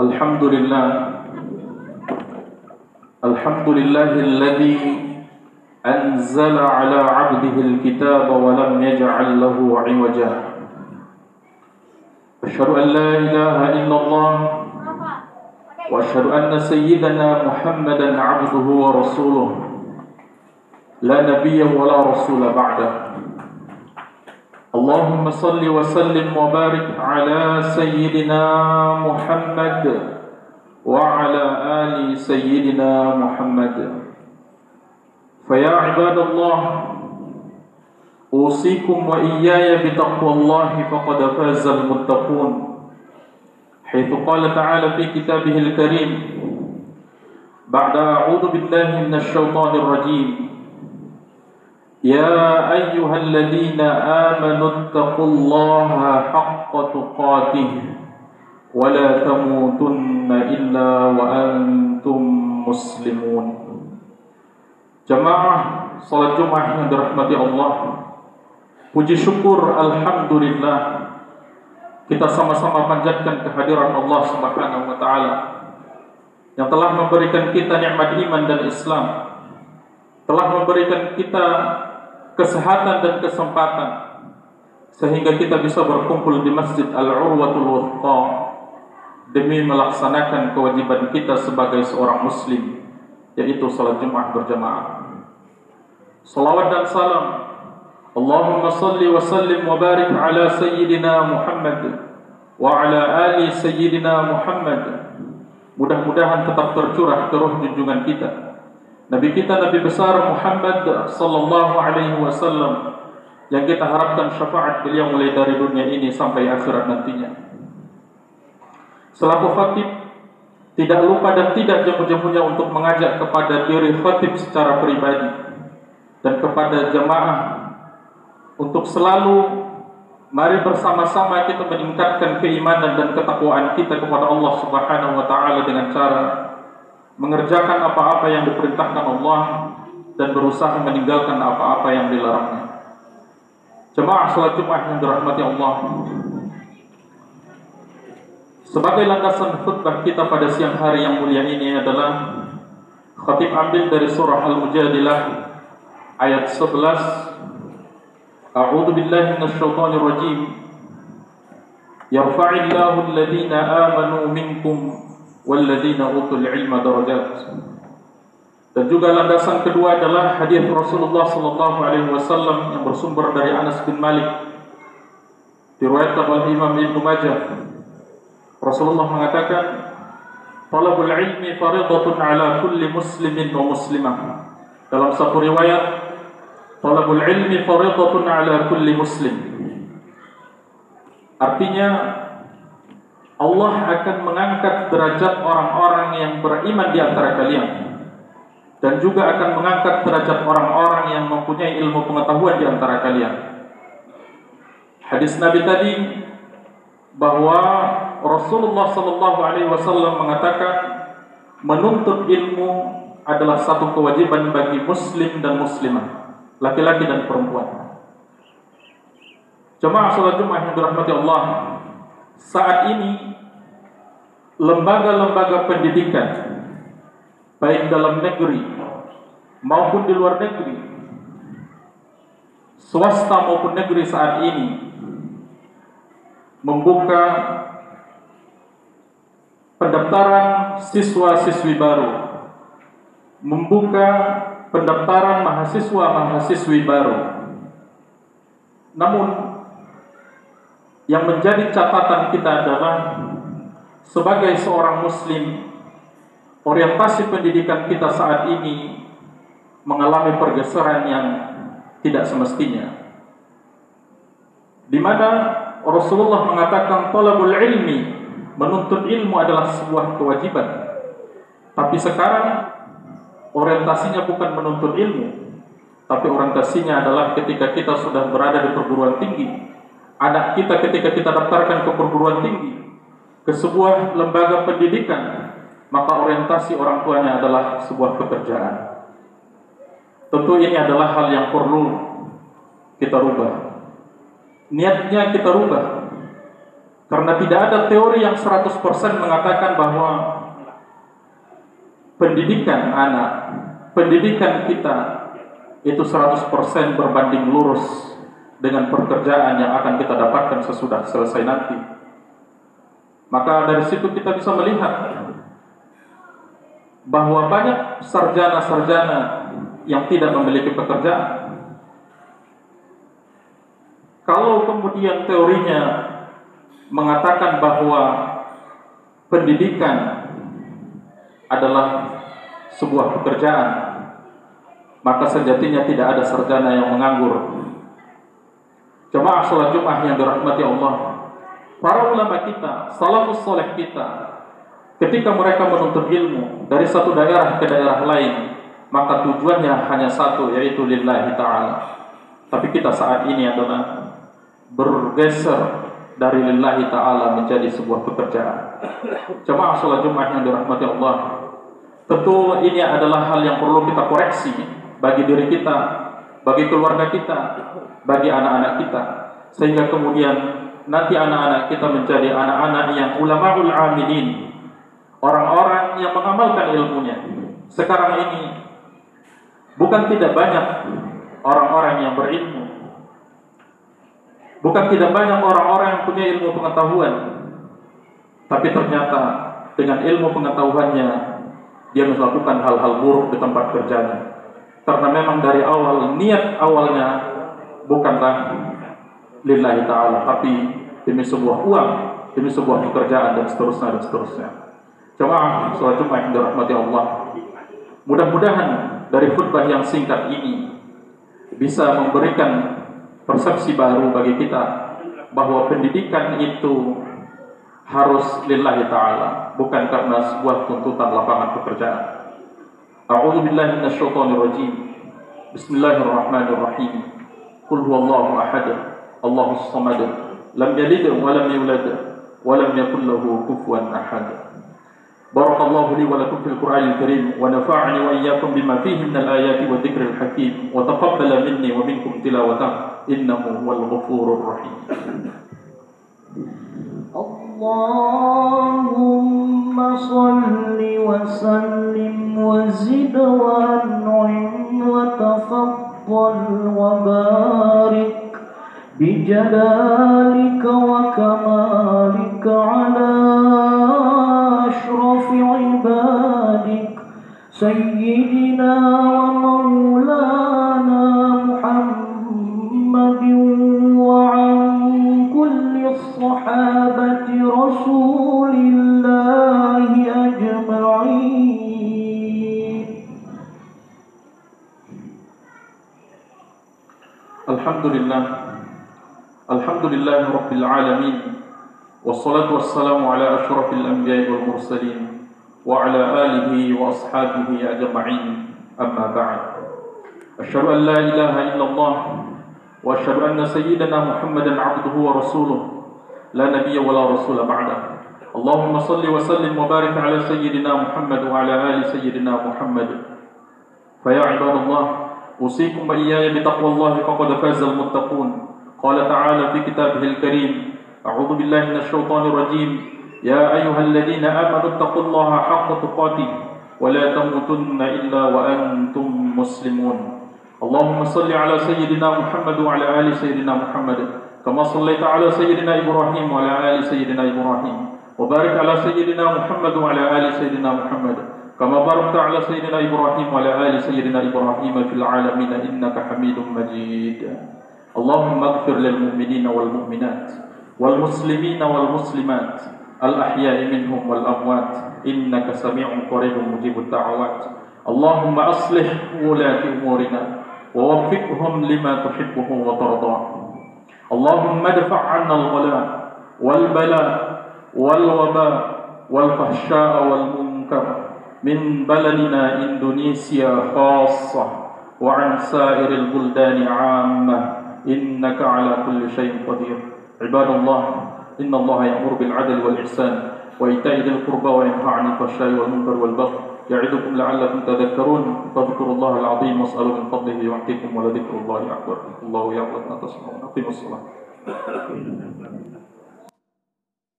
الحمد لله الحمد لله الذي أنزل على عبده الكتاب ولم يجعل له عوجا. أشهد أن لا إله إلا الله. وأشهد أن سيدنا محمدا عبده ورسوله. لا نبي ولا رسول بعده. اللهم صل وسلم وبارك على سيدنا محمد وعلى آل سيدنا محمد. فيا عباد الله أوصيكم وإياي بتقوى الله فقد فاز المتقون. حيث قال تعالى في كتابه الكريم بعد أعوذ بالله من الشيطان الرجيم. يا أيها الذين آمنوا اتقوا الله حق تقاته ولا تموتن إلا وأنتم مسلمون Jamaah salat Jumat yang dirahmati Allah Puji syukur Alhamdulillah Kita sama-sama panjatkan kehadiran Allah Subhanahu wa taala yang telah memberikan kita nikmat iman dan Islam telah memberikan kita kesehatan dan kesempatan sehingga kita bisa berkumpul di Masjid Al-Urwatul Wuthqa demi melaksanakan kewajiban kita sebagai seorang muslim yaitu salat Jumat berjamaah. Salawat dan salam Allahumma salli wa sallim wa barik ala sayyidina Muhammad wa ala ali sayyidina Muhammad. Mudah-mudahan tetap tercurah ke roh junjungan kita Nabi kita Nabi besar Muhammad sallallahu alaihi wasallam yang kita harapkan syafaat beliau mulai dari dunia ini sampai akhirat nantinya. Selaku khatib tidak lupa dan tidak jemu-jemunya untuk mengajak kepada diri khatib secara pribadi dan kepada jemaah untuk selalu mari bersama-sama kita meningkatkan keimanan dan ketakwaan kita kepada Allah Subhanahu wa taala dengan cara mengerjakan apa-apa yang diperintahkan Allah dan berusaha meninggalkan apa-apa yang dilarangnya. Jemaah salat Jumat yang dirahmati Allah. Sebagai landasan khutbah kita pada siang hari yang mulia ini adalah khatib ambil dari surah Al-Mujadilah ayat 11 A'udzu billahi minasyaitonir rajim Yarfa'illahu alladhina amanu minkum walladzina utul ilma darajat. Dan juga landasan kedua adalah hadis Rasulullah sallallahu alaihi wasallam yang bersumber dari Anas bin Malik diriwayatkan oleh Imam Ibnu Majah. Rasulullah mengatakan, "Talabul ilmi faridatun ala kulli muslimin wa muslimah." Dalam satu riwayat, "Talabul ilmi faridatun ala kulli muslim." Artinya Allah akan mengangkat derajat orang-orang yang beriman di antara kalian dan juga akan mengangkat derajat orang-orang yang mempunyai ilmu pengetahuan di antara kalian. Hadis Nabi tadi bahwa Rasulullah Shallallahu Alaihi Wasallam mengatakan menuntut ilmu adalah satu kewajiban bagi muslim dan muslimah, laki-laki dan perempuan. Jemaah salat Jumat yang dirahmati Allah, saat ini lembaga-lembaga pendidikan baik dalam negeri maupun di luar negeri swasta maupun negeri saat ini membuka pendaftaran siswa-siswi baru membuka pendaftaran mahasiswa-mahasiswi baru. Namun yang menjadi catatan kita adalah sebagai seorang muslim orientasi pendidikan kita saat ini mengalami pergeseran yang tidak semestinya. Di mana Rasulullah mengatakan talabul ilmi menuntut ilmu adalah sebuah kewajiban. Tapi sekarang orientasinya bukan menuntut ilmu tapi orientasinya adalah ketika kita sudah berada di perguruan tinggi anak kita ketika kita daftarkan ke perguruan tinggi, ke sebuah lembaga pendidikan, maka orientasi orang tuanya adalah sebuah pekerjaan. Tentu ini adalah hal yang perlu kita rubah. Niatnya kita rubah. Karena tidak ada teori yang 100% mengatakan bahwa pendidikan anak, pendidikan kita itu 100% berbanding lurus dengan pekerjaan yang akan kita dapatkan sesudah selesai nanti. Maka dari situ kita bisa melihat bahwa banyak sarjana-sarjana yang tidak memiliki pekerjaan. Kalau kemudian teorinya mengatakan bahwa pendidikan adalah sebuah pekerjaan, maka sejatinya tidak ada sarjana yang menganggur. Jemaah sholat Jumat yang dirahmati Allah, para ulama kita, salafus soleh kita, ketika mereka menuntut ilmu dari satu daerah ke daerah lain, maka tujuannya hanya satu, yaitu lillahi ta'ala. Tapi kita saat ini adalah bergeser dari lillahi ta'ala menjadi sebuah pekerjaan. Jemaah sholat Jumat yang dirahmati Allah. Tentu ini adalah hal yang perlu kita koreksi bagi diri kita, bagi keluarga kita, bagi anak-anak kita. Sehingga kemudian nanti anak-anak kita menjadi anak-anak yang ulamaul amilin. Orang-orang yang mengamalkan ilmunya. Sekarang ini bukan tidak banyak orang-orang yang berilmu Bukan tidak banyak orang-orang yang punya ilmu pengetahuan, tapi ternyata dengan ilmu pengetahuannya dia melakukan hal-hal buruk di tempat kerjanya. Karena memang dari awal niat awalnya bukanlah lillahi taala, tapi demi sebuah uang, demi sebuah pekerjaan dan seterusnya dan seterusnya. Jemaah sholat Jumat yang dirahmati Allah. Mudah-mudahan dari khutbah yang singkat ini bisa memberikan persepsi baru bagi kita bahwa pendidikan itu harus lillahi ta'ala bukan karena sebuah tuntutan lapangan pekerjaan A'udzu billahi minasyaitonir rajim Bismillahirrahmanirrahim Huwallahu ahad Allahus samad lam yalid wa lam yulad wa lam yakul lahu kufuwan ahad بارك الله لي ولكم في القرآن الكريم ونفعني وإياكم بما فيه من الآيات والذكر الحكيم وتقبل مني ومنكم تلاوته إنه هو الغفور الرحيم. اللهم صل وسلم وزد وانعم وتفضل وبارك بجلالك وكمالك على أشرف عبادك سيدنا ومولانا الحمد لله. الحمد لله رب العالمين. والصلاة والسلام على أشرف الأنبياء والمرسلين وعلى آله وأصحابه أجمعين. أما بعد. أشهد أن لا إله إلا الله وأشهد أن سيدنا محمدا عبده ورسوله. لا نبي ولا رسول بعده. اللهم صل وسلم وبارك على سيدنا محمد وعلى آل سيدنا محمد. فيا عباد الله أوصيكم وإياي بتقوى الله فقد فاز المتقون. قال تعالى في كتابه الكريم أعوذ بالله من الشيطان الرجيم. يا أيها الذين آمنوا اتقوا الله حق تقاته ولا تموتن إلا وأنتم مسلمون. اللهم صل على سيدنا محمد وعلى آل سيدنا محمد كما صليت على سيدنا إبراهيم وعلى آل سيدنا إبراهيم وبارك على سيدنا محمد وعلى آل سيدنا محمد. كما باركت على سيدنا إبراهيم وعلى آل سيدنا إبراهيم في العالمين إنك حميد مجيد. اللهم اغفر للمؤمنين والمؤمنات والمسلمين والمسلمات الأحياء منهم والأموات. إنك سميع قريب مجيب الدعوات. اللهم أصلح ولاة أمورنا ووفقهم لما تحبه وترضاه. اللهم ادفع عنا الغلاء والبلاء والوباء والفحشاء والمنكر. من بلدنا إندونيسيا خاصة وعن سائر البلدان عامة. إنك على كل شيء قدير. عباد الله إن الله يأمر بالعدل والإحسان وإيتاء ذي القربى وينهى عن الفحشاء والمنكر والبغي يعظكم لعلكم تذكرون. فاذكروا الله العظيم واسألوا من فضله يعطيكم ولذكر الله أكبر. الله يعلم ما تصنعون. أقيموا الصلاة.